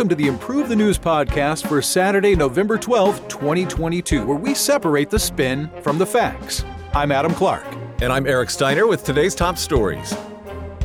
welcome to the Improve the News podcast for Saturday, November 12th, 2022, where we separate the spin from the facts. I'm Adam Clark. And I'm Eric Steiner with today's top stories.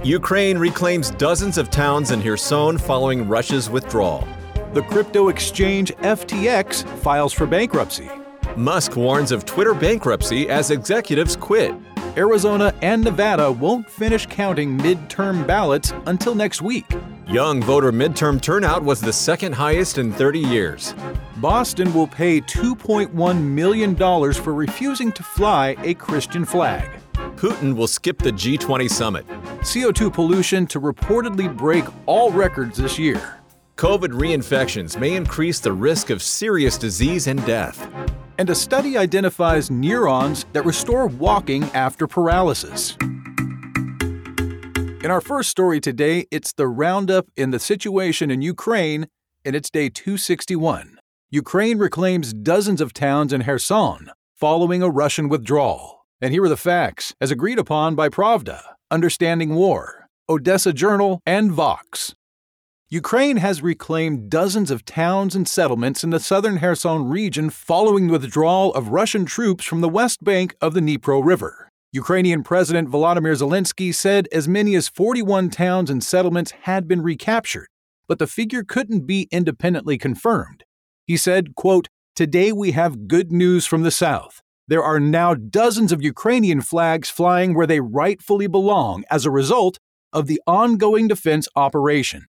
Ukraine reclaims dozens of towns in Kherson following Russia's withdrawal. The crypto exchange FTX files for bankruptcy. Musk warns of Twitter bankruptcy as executives quit. Arizona and Nevada won't finish counting midterm ballots until next week. Young voter midterm turnout was the second highest in 30 years. Boston will pay $2.1 million for refusing to fly a Christian flag. Putin will skip the G20 summit. CO2 pollution to reportedly break all records this year. COVID reinfections may increase the risk of serious disease and death. And a study identifies neurons that restore walking after paralysis. In our first story today, it's the roundup in the situation in Ukraine, and it's day 261. Ukraine reclaims dozens of towns in Kherson following a Russian withdrawal. And here are the facts, as agreed upon by Pravda, Understanding War, Odessa Journal, and Vox. Ukraine has reclaimed dozens of towns and settlements in the southern Kherson region following the withdrawal of Russian troops from the west bank of the Dnipro River. Ukrainian President Volodymyr Zelensky said as many as 41 towns and settlements had been recaptured, but the figure couldn't be independently confirmed. He said, quote, Today we have good news from the south. There are now dozens of Ukrainian flags flying where they rightfully belong as a result of the ongoing defense operation.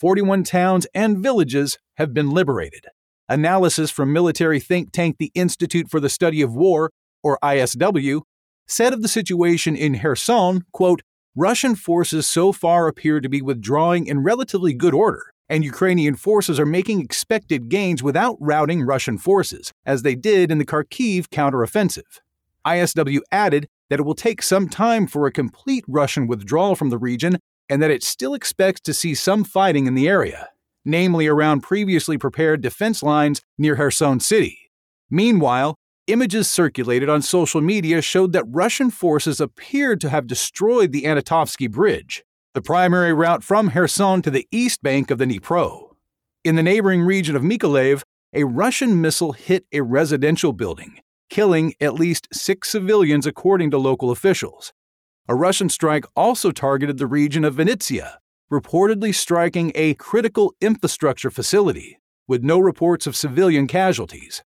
41 towns and villages have been liberated. Analysis from military think tank the Institute for the Study of War, or ISW, said of the situation in Kherson, quote, Russian forces so far appear to be withdrawing in relatively good order, and Ukrainian forces are making expected gains without routing Russian forces, as they did in the Kharkiv counteroffensive. ISW added that it will take some time for a complete Russian withdrawal from the region and that it still expects to see some fighting in the area, namely around previously prepared defense lines near Kherson City. Meanwhile, images circulated on social media showed that Russian forces appeared to have destroyed the Antonovsky Bridge, the primary route from Kherson to the east bank of the Dnipro. In the neighboring region of Mykolaiv, a Russian missile hit a residential building, killing at least six civilians according to local officials, a Russian strike also targeted the region of Vinnytsia, reportedly striking a critical infrastructure facility, with no reports of civilian casualties.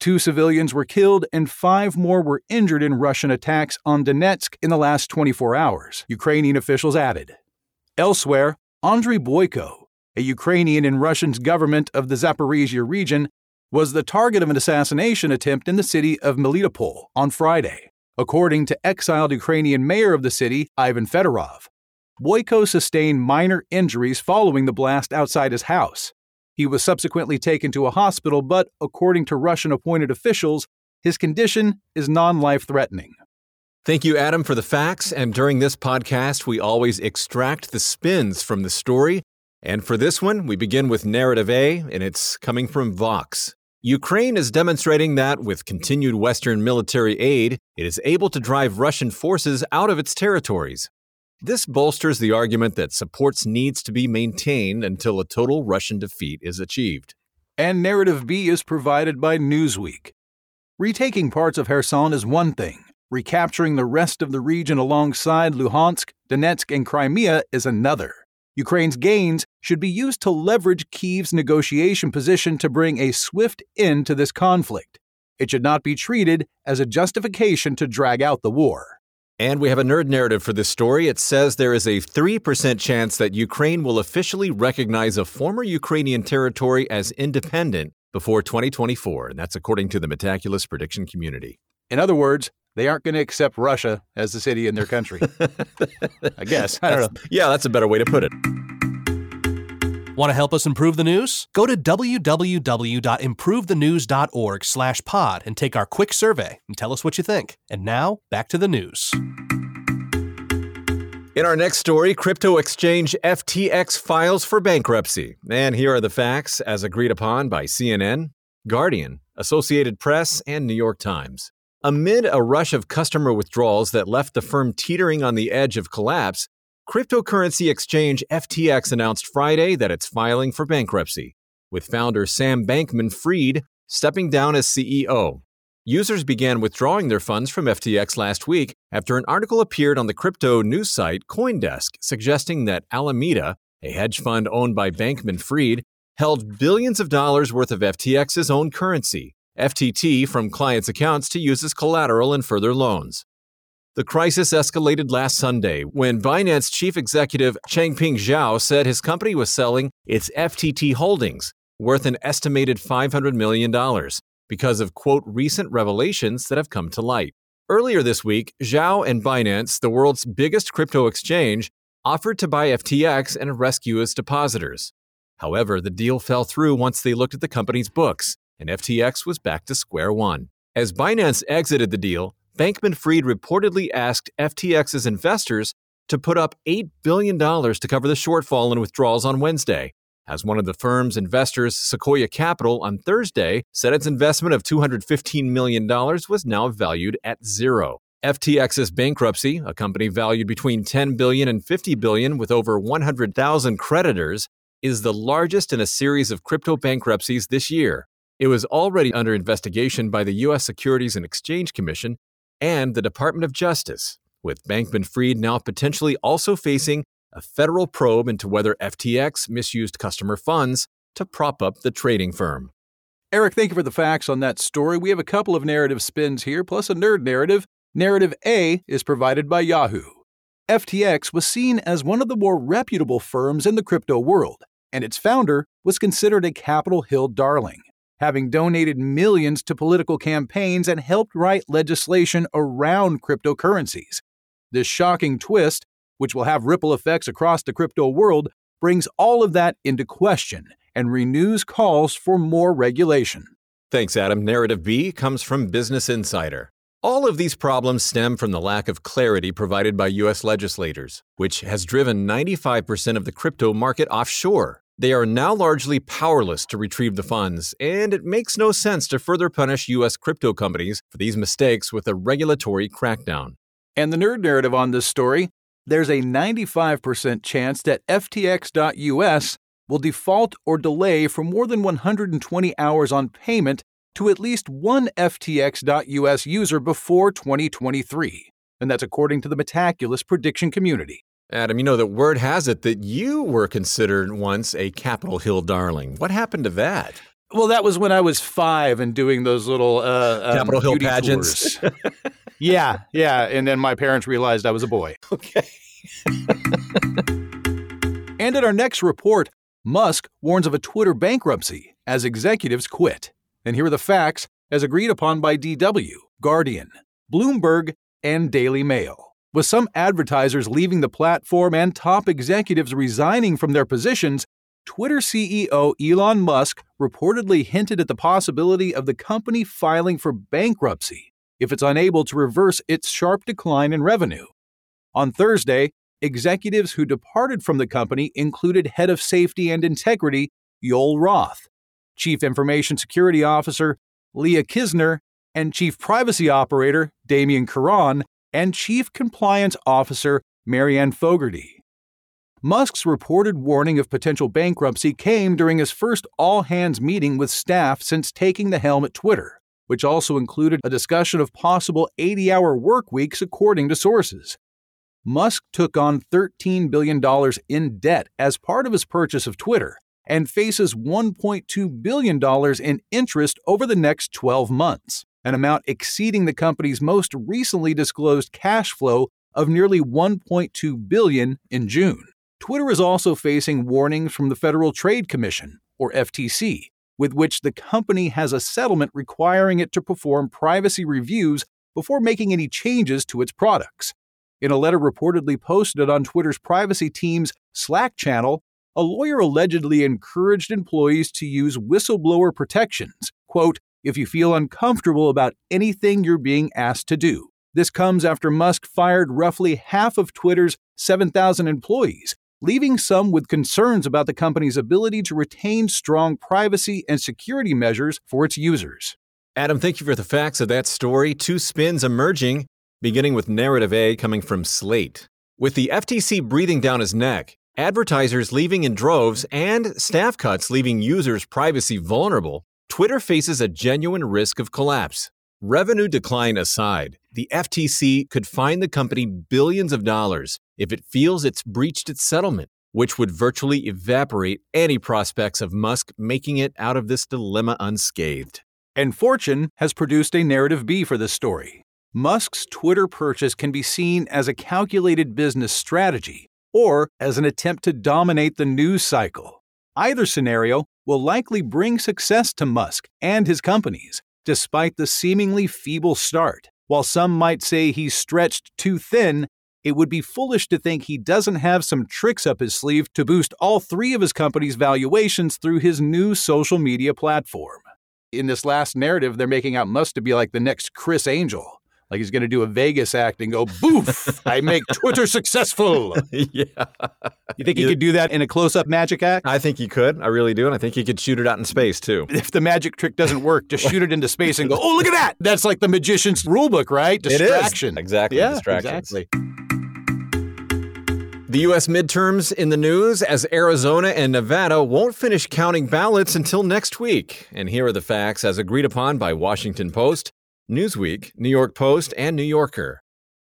Two civilians were killed and five more were injured in Russian attacks on Donetsk in the last 24 hours, Ukrainian officials added. Elsewhere, Andriy Boyko, a Ukrainian in Russia's government of the Zaporizhia region, was the target of an assassination attempt in the city of Melitopol on Friday according to exiled Ukrainian mayor of the city, Ivan Fedorov. Boyko sustained minor injuries following the blast outside his house. He was subsequently taken to a hospital, but according to Russian appointed officials, his condition is non life threatening. Thank you, Adam, for the facts. And during this podcast, we always extract the spins from the story. And for this one, we begin with narrative A, and it's coming from Vox. Ukraine is demonstrating that, with continued Western military aid, it is able to drive Russian forces out of its territories. This bolsters the argument that supports needs to be maintained until a total Russian defeat is achieved. And narrative B is provided by Newsweek. Retaking parts of Kherson is one thing, recapturing the rest of the region alongside Luhansk, Donetsk, and Crimea is another. Ukraine's gains should be used to leverage Kyiv's negotiation position to bring a swift end to this conflict. It should not be treated as a justification to drag out the war. And we have a nerd narrative for this story. It says there is a 3% chance that Ukraine will officially recognize a former Ukrainian territory as independent before 2024. And that's according to the Metaculus prediction community. In other words, they aren't going to accept Russia as the city in their country. I guess. I don't know. Yeah, that's a better way to put it. Want to help us improve the news? Go to www.improvethenews.org slash pod and take our quick survey and tell us what you think. And now, back to the news. In our next story, crypto exchange FTX files for bankruptcy. And here are the facts as agreed upon by CNN, Guardian, Associated Press, and New York Times. Amid a rush of customer withdrawals that left the firm teetering on the edge of collapse, Cryptocurrency exchange FTX announced Friday that it's filing for bankruptcy, with founder Sam Bankman Fried stepping down as CEO. Users began withdrawing their funds from FTX last week after an article appeared on the crypto news site Coindesk suggesting that Alameda, a hedge fund owned by Bankman Fried, held billions of dollars worth of FTX's own currency, FTT, from clients' accounts to use as collateral in further loans. The crisis escalated last Sunday when Binance chief executive Changpeng Zhao said his company was selling its FTT holdings, worth an estimated $500 million, because of, quote, recent revelations that have come to light. Earlier this week, Zhao and Binance, the world's biggest crypto exchange, offered to buy FTX and rescue its depositors. However, the deal fell through once they looked at the company's books, and FTX was back to square one. As Binance exited the deal, Bankman Fried reportedly asked FTX's investors to put up $8 billion to cover the shortfall in withdrawals on Wednesday, as one of the firm's investors, Sequoia Capital, on Thursday said its investment of $215 million was now valued at zero. FTX's bankruptcy, a company valued between $10 billion and $50 billion with over 100,000 creditors, is the largest in a series of crypto bankruptcies this year. It was already under investigation by the US Securities and Exchange Commission and the Department of Justice, with Bankman Fried now potentially also facing a federal probe into whether FTX misused customer funds to prop up the trading firm. Eric, thank you for the facts on that story. We have a couple of narrative spins here, plus a nerd narrative. Narrative A is provided by Yahoo. FTX was seen as one of the more reputable firms in the crypto world, and its founder was considered a Capitol Hill darling having donated millions to political campaigns and helped write legislation around cryptocurrencies. This shocking twist, which will have ripple effects across the crypto world, brings all of that into question and renews calls for more regulation. Thanks, Adam. Narrative B comes from Business Insider. All of these problems stem from the lack of clarity provided by U.S. legislators, which has driven 95% of the crypto market offshore. They are now largely powerless to retrieve the funds, and it makes no sense to further punish U.S. crypto companies for these mistakes with a regulatory crackdown. And the nerd narrative on this story there's a 95% chance that FTX.US will default or delay for more than 120 hours on payment to at least one FTX.US user before 2023. And that's according to the Metaculus prediction community. Adam, you know that word has it that you were considered once a Capitol Hill darling. What happened to that? Well, that was when I was five and doing those little uh, um, Capitol Hill pageants. yeah, yeah. And then my parents realized I was a boy. Okay. and in our next report, Musk warns of a Twitter bankruptcy as executives quit. And here are the facts as agreed upon by DW, Guardian, Bloomberg, and Daily Mail with some advertisers leaving the platform and top executives resigning from their positions, Twitter CEO Elon Musk reportedly hinted at the possibility of the company filing for bankruptcy if it's unable to reverse its sharp decline in revenue. On Thursday, executives who departed from the company included head of safety and integrity Joel Roth, chief information security officer Lea Kissner, and chief privacy operator Damien Kieran, and Chief Compliance Officer Marianne Fogarty. Musk's reported warning of potential bankruptcy came during his first all hands meeting with staff since taking the helm at Twitter, which also included a discussion of possible 80 hour work weeks, according to sources. Musk took on $13 billion in debt as part of his purchase of Twitter and faces $1.2 billion in interest over the next 12 months an amount exceeding the company's most recently disclosed cash flow of nearly 1.2 billion in June. Twitter is also facing warnings from the Federal Trade Commission, or FTC, with which the company has a settlement requiring it to perform privacy reviews before making any changes to its products. In a letter reportedly posted on Twitter's privacy team's Slack channel, a lawyer allegedly encouraged employees to use whistleblower protections, quote, if you feel uncomfortable about anything you're being asked to do. This comes after Musk fired roughly half of Twitter's 7,000 employees, leaving some with concerns about the company's ability to retain strong privacy and security measures for its users. Adam, thank you for the facts of that story. Two spins emerging, beginning with narrative A coming from Slate. With the FTC breathing down his neck, advertisers leaving in droves, and staff cuts leaving users' privacy vulnerable, Twitter faces a genuine risk of collapse. Revenue decline aside, the FTC could fine the company billions of dollars if it feels it's breached its settlement, which would virtually evaporate any prospects of Musk making it out of this dilemma unscathed. And Fortune has produced a narrative B for this story. Musk's Twitter purchase can be seen as a calculated business strategy or as an attempt to dominate the news cycle. Either scenario will likely bring success to Musk and his companies, despite the seemingly feeble start. While some might say he's stretched too thin, it would be foolish to think he doesn't have some tricks up his sleeve to boost all three of his company's valuations through his new social media platform. In this last narrative, they're making out Musk to be like the next Criss Angel. Like he's going to do a Vegas act and go, boof, I make Twitter successful. yeah. You think he could do that in a close up magic act? I think he could. I really do. And I think he could shoot it out in space too. If the magic trick doesn't work, just shoot it into space and go, oh, look at that. That's like the magician's rule book, right? Distraction. It is. Exactly. Yeah, Distraction. exactly. The U.S. midterms in the news as Arizona and Nevada won't finish counting ballots until next week. And here are the facts as agreed upon by Washington Post, Newsweek, New York Post, and New Yorker.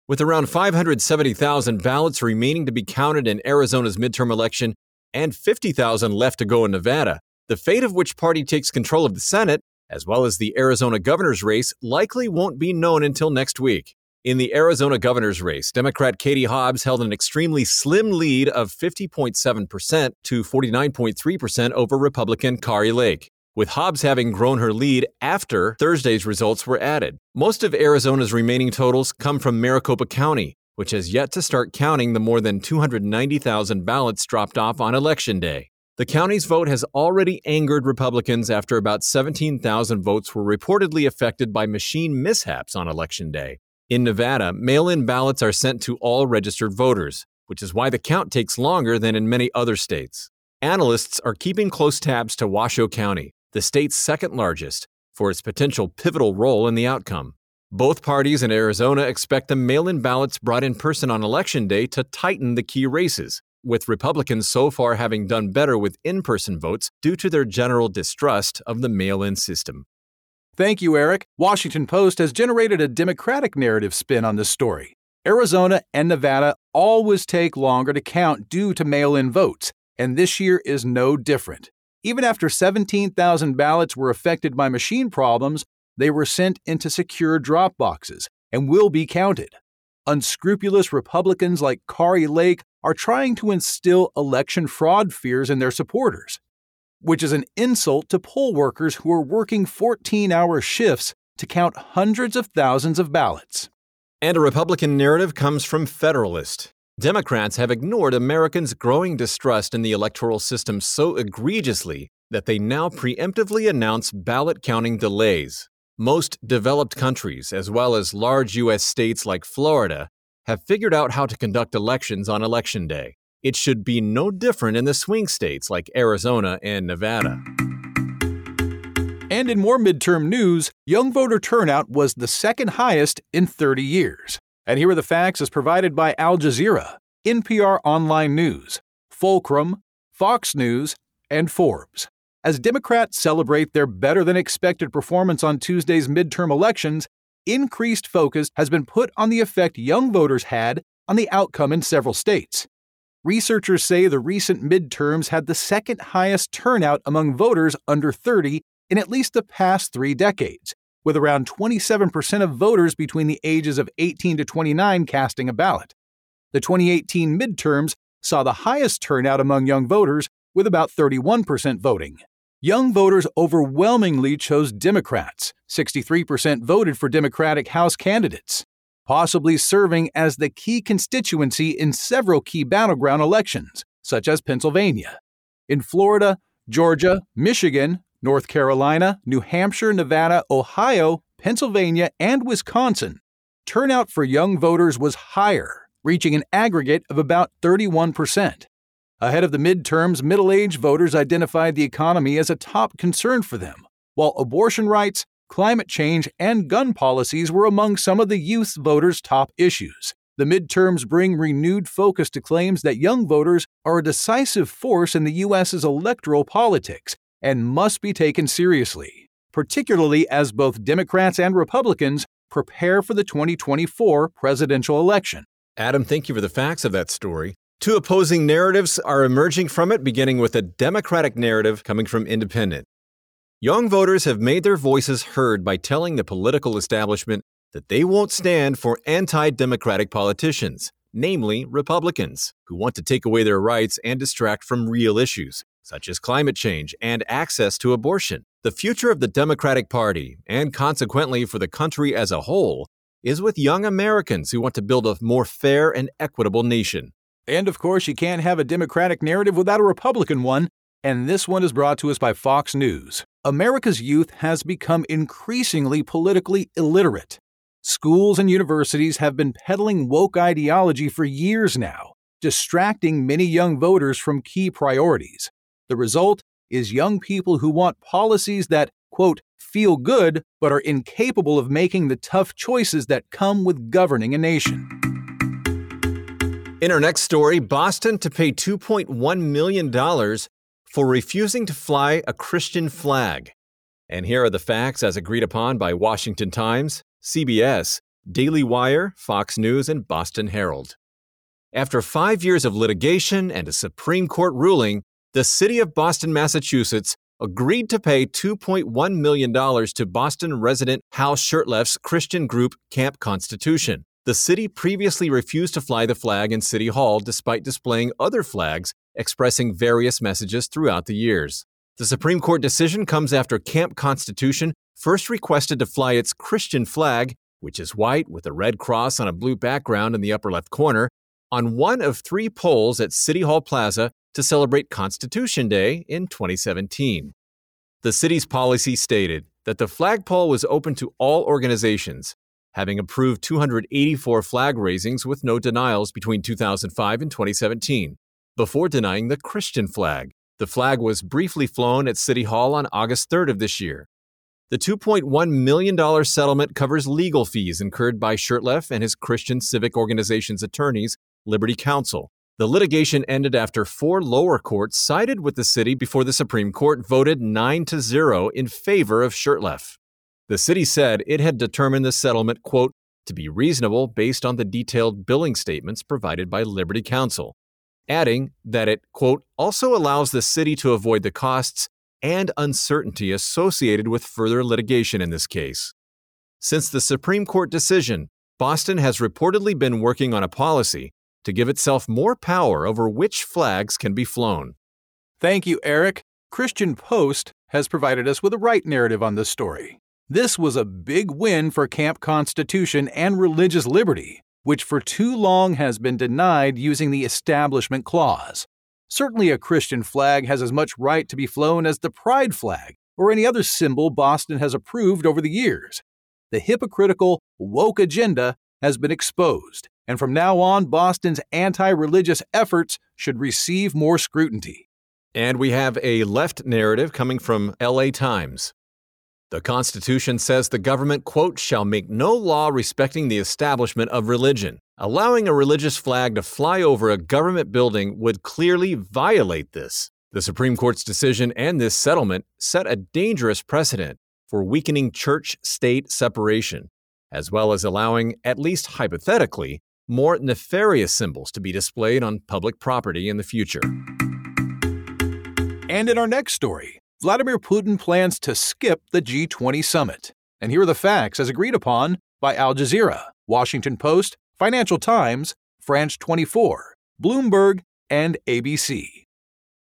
With around 570,000 ballots remaining to be counted in Arizona's midterm election and 50,000 left to go in Nevada, the fate of which party takes control of the Senate, as well as the Arizona governor's race, likely won't be known until next week. In the Arizona governor's race, Democrat Katie Hobbs held an extremely slim lead of 50.7% to 49.3% over Republican Kari Lake, with Hobbs having grown her lead after Thursday's results were added. Most of Arizona's remaining totals come from Maricopa County, which has yet to start counting the more than 290,000 ballots dropped off on Election Day. The county's vote has already angered Republicans after about 17,000 votes were reportedly affected by machine mishaps on Election Day. In Nevada, mail in ballots are sent to all registered voters, which is why the count takes longer than in many other states. Analysts are keeping close tabs to Washoe County, the state's second largest, for its potential pivotal role in the outcome. Both parties in Arizona expect the mail in ballots brought in person on Election Day to tighten the key races, with Republicans so far having done better with in person votes due to their general distrust of the mail in system. Thank you, Eric. Washington Post has generated a Democratic narrative spin on this story. Arizona and Nevada always take longer to count due to mail in votes, and this year is no different. Even after 17,000 ballots were affected by machine problems, they were sent into secure drop boxes and will be counted. Unscrupulous Republicans like Kari Lake are trying to instill election fraud fears in their supporters which is an insult to poll workers who are working 14 hour shifts to count hundreds of thousands of ballots. And a Republican narrative comes from Federalist. Democrats have ignored Americans' growing distrust in the electoral system so egregiously that they now preemptively announce ballot counting delays. Most developed countries, as well as large U.S. states like Florida, have figured out how to conduct elections on Election Day. It should be no different in the swing states like Arizona and Nevada. And in more midterm news, young voter turnout was the second highest in 30 years. And here are the facts as provided by Al Jazeera, NPR Online News, Fulcrum, Fox News, and Forbes. As Democrats celebrate their better than expected performance on Tuesday's midterm elections, increased focus has been put on the effect young voters had on the outcome in several states. Researchers say the recent midterms had the second highest turnout among voters under 30 in at least the past three decades, with around 27% of voters between the ages of 18 to 29 casting a ballot. The 2018 midterms saw the highest turnout among young voters, with about 31% voting. Young voters overwhelmingly chose Democrats. 63% voted for Democratic House candidates possibly serving as the key constituency in several key battleground elections, such as Pennsylvania. In Florida, Georgia, Michigan, North Carolina, New Hampshire, Nevada, Ohio, Pennsylvania, and Wisconsin, turnout for young voters was higher, reaching an aggregate of about 31%. Ahead of the midterms, middle aged voters identified the economy as a top concern for them, while abortion rights, climate change, and gun policies were among some of the youth voters' top issues. The midterms bring renewed focus to claims that young voters are a decisive force in the U.S.'s electoral politics and must be taken seriously, particularly as both Democrats and Republicans prepare for the 2024 presidential election. Adam, thank you for the facts of that story. Two opposing narratives are emerging from it, beginning with a Democratic narrative coming from Independent. Young voters have made their voices heard by telling the political establishment that they won't stand for anti democratic politicians, namely Republicans, who want to take away their rights and distract from real issues, such as climate change and access to abortion. The future of the Democratic Party, and consequently for the country as a whole, is with young Americans who want to build a more fair and equitable nation. And of course, you can't have a Democratic narrative without a Republican one, and this one is brought to us by Fox News. America's youth has become increasingly politically illiterate. Schools and universities have been peddling woke ideology for years now, distracting many young voters from key priorities. The result is young people who want policies that, quote, feel good but are incapable of making the tough choices that come with governing a nation. In our next story, Boston to pay $2.1 million for refusing to fly a Christian flag. And here are the facts as agreed upon by Washington Times, CBS, Daily Wire, Fox News, and Boston Herald. After five years of litigation and a Supreme Court ruling, the city of Boston, Massachusetts agreed to pay $2.1 million to Boston resident Hal Shurtleff's Christian group Camp Constitution. The city previously refused to fly the flag in City Hall despite displaying other flags expressing various messages throughout the years. The Supreme Court decision comes after Camp Constitution first requested to fly its Christian flag, which is white with a red cross on a blue background in the upper left corner, on one of three poles at City Hall Plaza to celebrate Constitution Day in 2017. The city's policy stated that the flagpole was open to all organizations, having approved 284 flag raisings with no denials between 2005 and 2017, before denying the Christian flag. The flag was briefly flown at City Hall on August 3rd of this year. The $2.1 million settlement covers legal fees incurred by Shurtleff and his Christian civic organization's attorneys, Liberty Counsel. The litigation ended after four lower courts sided with the city before the Supreme Court voted 9 to 0 in favor of Shurtleff. The city said it had determined the settlement, quote, to be reasonable based on the detailed billing statements provided by Liberty Counsel, adding that it, quote, also allows the city to avoid the costs and uncertainty associated with further litigation in this case. Since the Supreme Court decision, Boston has reportedly been working on a policy to give itself more power over which flags can be flown. Thank you, Eric. Christian Post has provided us with a right narrative on this story. This was a big win for Camp Constitution and religious liberty, which for too long has been denied using the Establishment Clause. Certainly, a Christian flag has as much right to be flown as the Pride flag or any other symbol Boston has approved over the years. The hypocritical, woke agenda has been exposed, and from now on, Boston's anti religious efforts should receive more scrutiny. And we have a left narrative coming from LA Times. The Constitution says the government, quote, shall make no law respecting the establishment of religion. Allowing a religious flag to fly over a government building would clearly violate this. The Supreme Court's decision and this settlement set a dangerous precedent for weakening church state separation, as well as allowing, at least hypothetically, more nefarious symbols to be displayed on public property in the future. And in our next story, Vladimir Putin plans to skip the G20 summit. And here are the facts as agreed upon by Al Jazeera, Washington Post, Financial Times, France 24, Bloomberg, and ABC.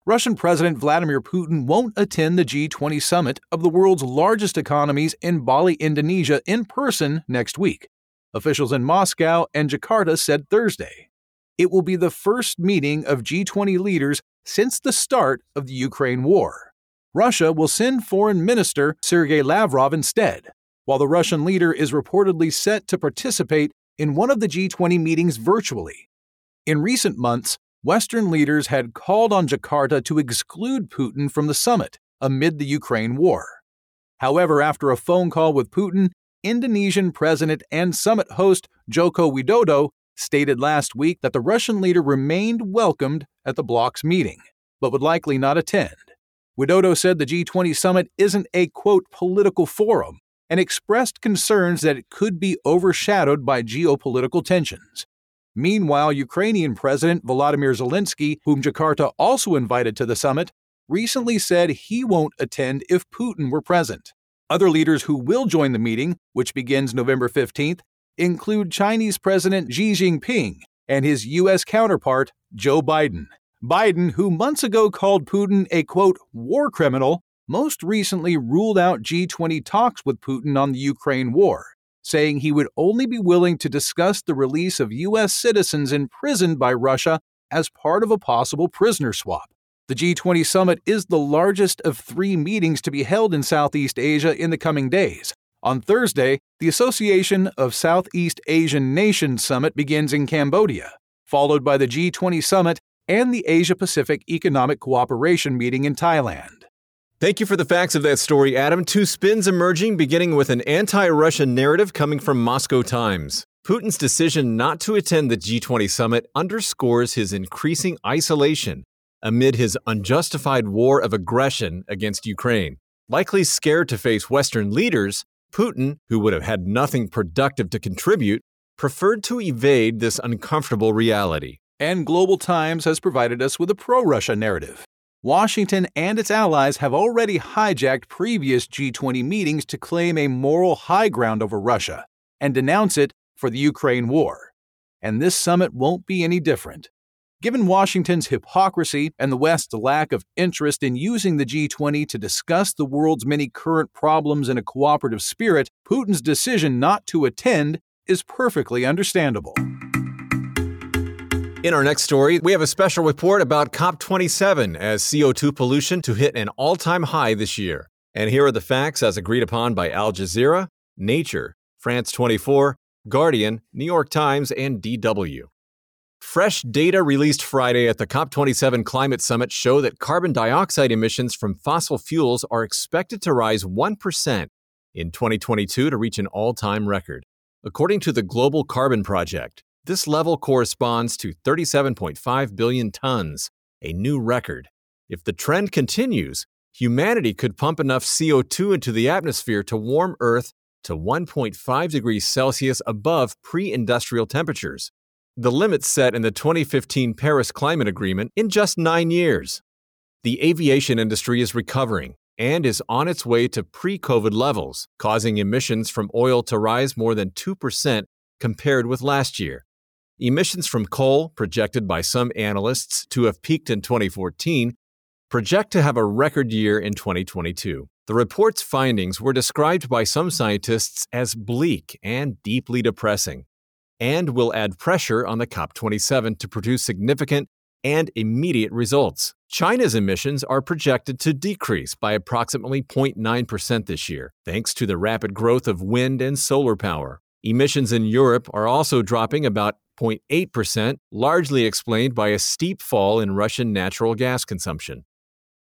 Russian President Vladimir Putin won't attend the G20 summit of the world's largest economies in Bali, Indonesia, in person next week. Officials in Moscow and Jakarta said Thursday. It will be the first meeting of G20 leaders since the start of the Ukraine war. Russia will send Foreign Minister Sergei Lavrov instead, while the Russian leader is reportedly set to participate in one of the G20 meetings virtually. In recent months, Western leaders had called on Jakarta to exclude Putin from the summit amid the Ukraine war. However, after a phone call with Putin, Indonesian president and summit host Joko Widodo stated last week that the Russian leader remained welcomed at the bloc's meeting, but would likely not attend. Widodo said the G20 summit isn't a quote political forum and expressed concerns that it could be overshadowed by geopolitical tensions. Meanwhile, Ukrainian President Volodymyr Zelensky, whom Jakarta also invited to the summit, recently said he won't attend if Putin were present. Other leaders who will join the meeting, which begins November 15th, include Chinese President Xi Jinping and his U.S. counterpart, Joe Biden. Biden, who months ago called Putin a quote, war criminal, most recently ruled out G20 talks with Putin on the Ukraine war, saying he would only be willing to discuss the release of U.S. citizens imprisoned by Russia as part of a possible prisoner swap. The G20 summit is the largest of three meetings to be held in Southeast Asia in the coming days. On Thursday, the Association of Southeast Asian Nations Summit begins in Cambodia, followed by the G20 Summit and the Asia Pacific Economic Cooperation meeting in Thailand. Thank you for the facts of that story, Adam. Two spins emerging, beginning with an anti Russian narrative coming from Moscow Times. Putin's decision not to attend the G20 summit underscores his increasing isolation amid his unjustified war of aggression against Ukraine. Likely scared to face Western leaders, Putin, who would have had nothing productive to contribute, preferred to evade this uncomfortable reality. And Global Times has provided us with a pro Russia narrative. Washington and its allies have already hijacked previous G20 meetings to claim a moral high ground over Russia and denounce it for the Ukraine war. And this summit won't be any different. Given Washington's hypocrisy and the West's lack of interest in using the G20 to discuss the world's many current problems in a cooperative spirit, Putin's decision not to attend is perfectly understandable. In our next story, we have a special report about COP27 as CO2 pollution to hit an all time high this year. And here are the facts as agreed upon by Al Jazeera, Nature, France 24, Guardian, New York Times, and DW. Fresh data released Friday at the COP27 Climate Summit show that carbon dioxide emissions from fossil fuels are expected to rise 1% in 2022 to reach an all time record. According to the Global Carbon Project, this level corresponds to 37.5 billion tons, a new record. If the trend continues, humanity could pump enough CO2 into the atmosphere to warm Earth to 1.5 degrees Celsius above pre industrial temperatures the limits set in the 2015 Paris Climate Agreement in just nine years. The aviation industry is recovering and is on its way to pre COVID levels, causing emissions from oil to rise more than 2% compared with last year. Emissions from coal, projected by some analysts to have peaked in 2014, project to have a record year in 2022. The report's findings were described by some scientists as bleak and deeply depressing and will add pressure on the COP27 to produce significant and immediate results. China's emissions are projected to decrease by approximately 0.9% this year, thanks to the rapid growth of wind and solar power. Emissions in Europe are also dropping about 0.8%, largely explained by a steep fall in Russian natural gas consumption.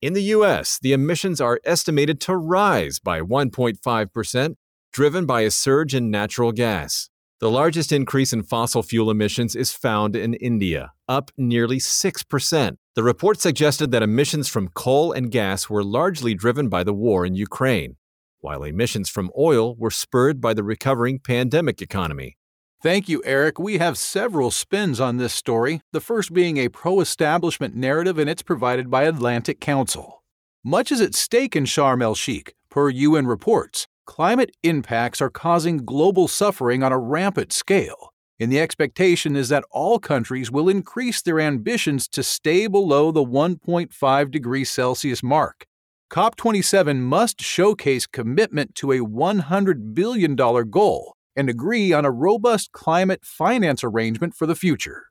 In the US, the emissions are estimated to rise by 1.5%, driven by a surge in natural gas. The largest increase in fossil fuel emissions is found in India, up nearly 6%. The report suggested that emissions from coal and gas were largely driven by the war in Ukraine, while emissions from oil were spurred by the recovering pandemic economy. Thank you, Eric. We have several spins on this story, the first being a pro establishment narrative, and it's provided by Atlantic Council. Much is at stake in Sharm el Sheikh, per UN reports, climate impacts are causing global suffering on a rampant scale, and the expectation is that all countries will increase their ambitions to stay below the 1.5 degrees Celsius mark. COP27 must showcase commitment to a $100 billion goal and agree on a robust climate finance arrangement for the future.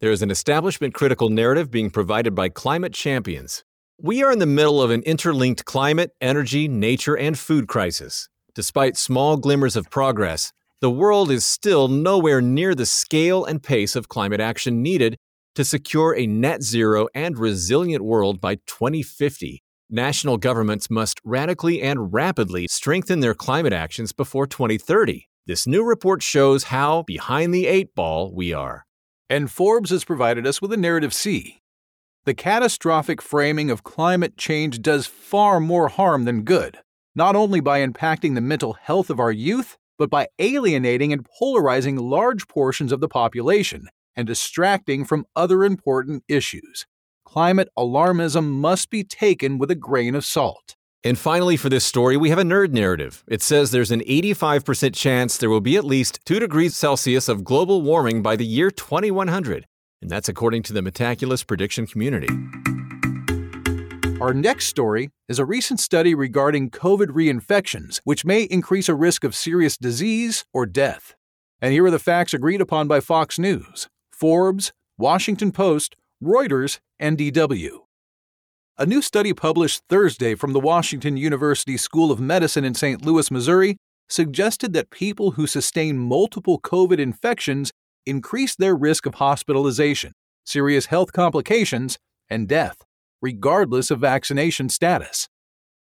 There is an establishment critical narrative being provided by climate champions we are in the middle of an interlinked climate, energy, nature, and food crisis. Despite small glimmers of progress, the world is still nowhere near the scale and pace of climate action needed to secure a net zero and resilient world by 2050. National governments must radically and rapidly strengthen their climate actions before 2030. This new report shows how behind the eight ball we are. And Forbes has provided us with a narrative C. The catastrophic framing of climate change does far more harm than good, not only by impacting the mental health of our youth, but by alienating and polarizing large portions of the population and distracting from other important issues. Climate alarmism must be taken with a grain of salt. And finally, for this story, we have a nerd narrative. It says there's an 85% chance there will be at least 2 degrees Celsius of global warming by the year 2100. And that's according to the Metaculus prediction community. Our next story is a recent study regarding COVID reinfections, which may increase a risk of serious disease or death. And here are the facts agreed upon by Fox News, Forbes, Washington Post, Reuters, and DW. A new study published Thursday from the Washington University School of Medicine in St. Louis, Missouri, suggested that people who sustain multiple COVID infections increase their risk of hospitalization, serious health complications, and death, regardless of vaccination status.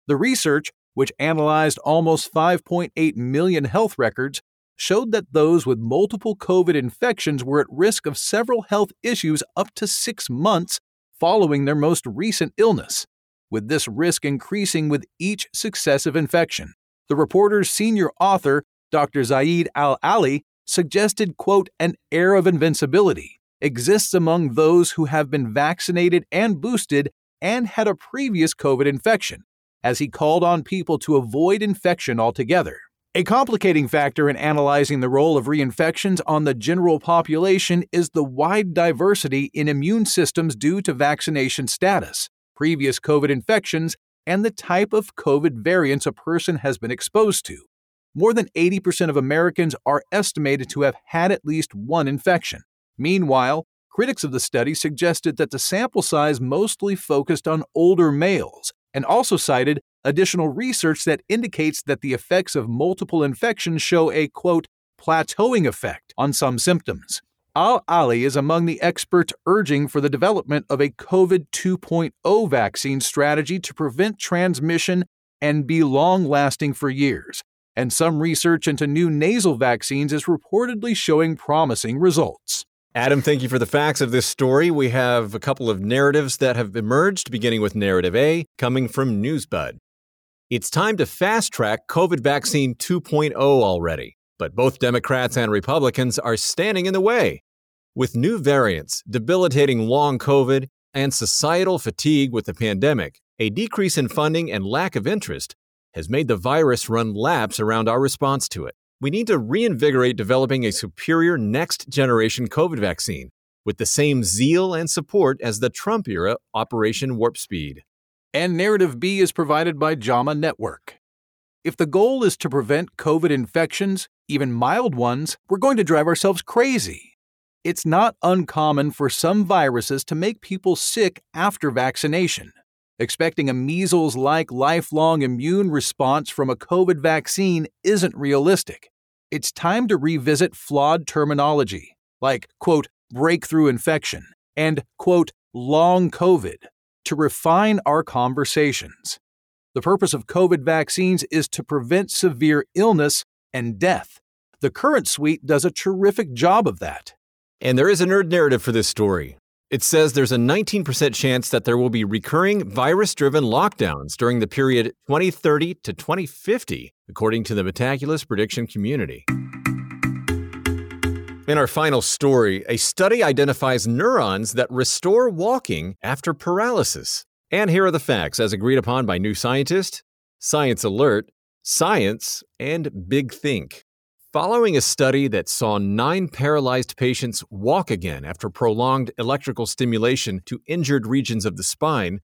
The research, which analyzed almost 5.8 million health records, showed that those with multiple COVID infections were at risk of several health issues up to six months following their most recent illness, with this risk increasing with each successive infection. The reporter's senior author, Dr. Ziyad Al Aly, suggested, quote, an air of invincibility exists among those who have been vaccinated and boosted and had a previous COVID infection, as he called on people to avoid infection altogether. A complicating factor in analyzing the role of reinfections on the general population is the wide diversity in immune systems due to vaccination status, previous COVID infections, and the type of COVID variants a person has been exposed to. More than 80% of Americans are estimated to have had at least one infection. Meanwhile, critics of the study suggested that the sample size mostly focused on older males and also cited additional research that indicates that the effects of multiple infections show a quote plateauing effect on some symptoms. Al Aly is among the experts urging for the development of a COVID 2.0 vaccine strategy to prevent transmission and be long lasting for years. And some research into new nasal vaccines is reportedly showing promising results. Adam, thank you for the facts of this story. We have a couple of narratives that have emerged, beginning with narrative A, coming from Newsbud. It's time to fast track COVID vaccine 2.0 already, but both Democrats and Republicans are standing in the way. With new variants, debilitating long COVID, and societal fatigue with the pandemic, a decrease in funding and lack of interest has made the virus run laps around our response to it we need to reinvigorate developing a superior next generation COVID vaccine with the same zeal and support as the Trump era Operation Warp Speed. And Narrative B is provided by JAMA Network. If the goal is to prevent COVID infections, even mild ones, we're going to drive ourselves crazy. It's not uncommon for some viruses to make people sick after vaccination. Expecting a measles like lifelong immune response from a COVID vaccine isn't realistic. It's time to revisit flawed terminology, like, quote, breakthrough infection and, quote, long COVID, to refine our conversations. The purpose of COVID vaccines is to prevent severe illness and death. The current suite does a terrific job of that. And there is a nerd narrative for this story. It says there's a 19% chance that there will be recurring virus driven lockdowns during the period 2030 to 2050, according to the Metaculus prediction community. In our final story, a study identifies neurons that restore walking after paralysis. And here are the facts as agreed upon by New Scientist, Science Alert, Science, and Big Think. Following a study that saw nine paralyzed patients walk again after prolonged electrical stimulation to injured regions of the spine,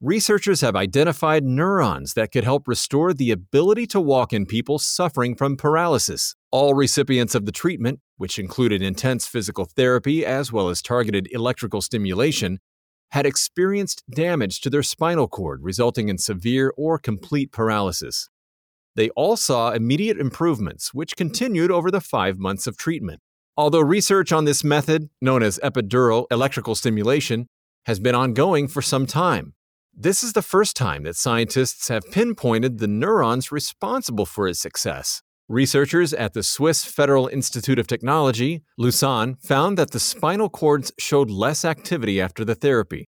researchers have identified neurons that could help restore the ability to walk in people suffering from paralysis. All recipients of the treatment, which included intense physical therapy as well as targeted electrical stimulation, had experienced damage to their spinal cord, resulting in severe or complete paralysis. They all saw immediate improvements, which continued over the five months of treatment. Although research on this method, known as epidural electrical stimulation, has been ongoing for some time, this is the first time that scientists have pinpointed the neurons responsible for its success. Researchers at the Swiss Federal Institute of Technology, Lausanne, found that the spinal cords showed less activity after the therapy.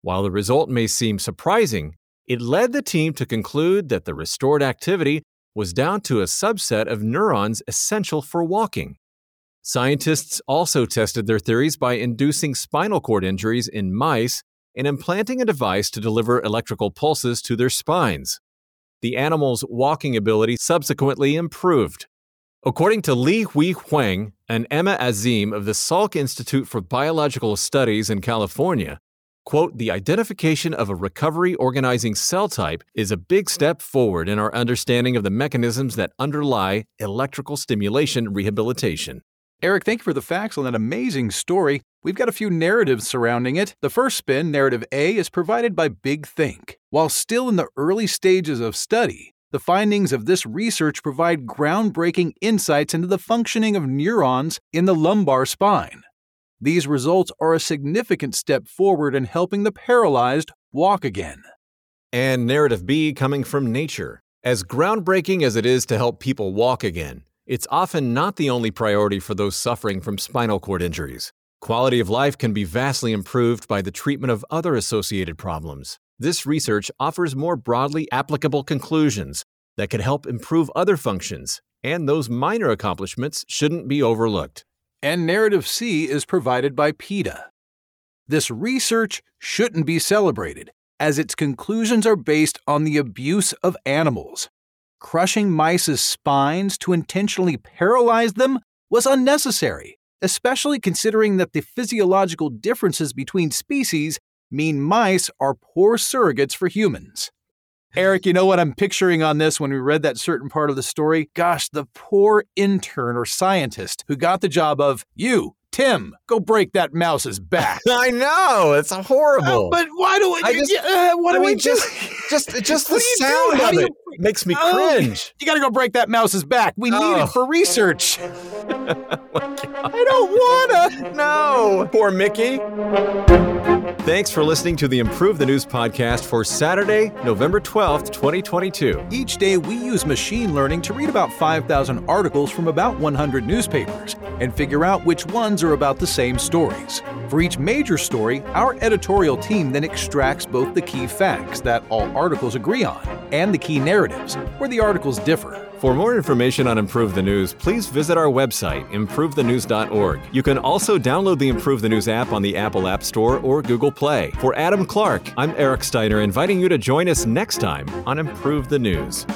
While the result may seem surprising, it led the team to conclude that the restored activity was down to a subset of neurons essential for walking. Scientists also tested their theories by inducing spinal cord injuries in mice and implanting a device to deliver electrical pulses to their spines. The animal's walking ability subsequently improved. According to Li Hui Huang and Eiman Azim of the Salk Institute for Biological Studies in California, quote, the identification of a recovery organizing cell type is a big step forward in our understanding of the mechanisms that underlie electrical stimulation rehabilitation. Eric, thank you for the facts on that amazing story. We've got a few narratives surrounding it. The first spin, narrative A, is provided by Big Think. While still in the early stages of study, the findings of this research provide groundbreaking insights into the functioning of neurons in the lumbar spine. These results are a significant step forward in helping the paralyzed walk again. And narrative B coming from nature. As groundbreaking as it is to help people walk again, it's often not the only priority for those suffering from spinal cord injuries. Quality of life can be vastly improved by the treatment of other associated problems. This research offers more broadly applicable conclusions that could help improve other functions, and those minor accomplishments shouldn't be overlooked. And narrative C is provided by PETA. This research shouldn't be celebrated, as its conclusions are based on the abuse of animals. Crushing mice's spines to intentionally paralyze them was unnecessary, especially considering that the physiological differences between species mean mice are poor surrogates for humans. Eric, you know what I'm picturing on this when we read that certain part of the story? Gosh, the poor intern or scientist who got the job of, you, Tim, go break that mouse's back. I know it's horrible. Uh, but why do I? I just- uh, what I do mean, we do? just, just, just the What do you do? sound of it you- makes me Oh, cringe. You gotta go break that mouse's back. We need Oh. it for research. I don't wanna. No, poor Mickey. Thanks for listening to the Improve the News podcast for Saturday, November 12th, 2022. Each day, we use machine learning to read about 5,000 articles from about 100 newspapers and figure out which ones are about the same stories. For each major story, our editorial team then extracts both the key facts that all articles agree on and the key narratives where the articles differ. For more information on Improve the News, please visit our website, improvethenews.org. You can also download the Improve the News app on the Apple App Store or Google Play. For Adam Clark, I'm Eric Steiner, inviting you to join us next time on Improve the News.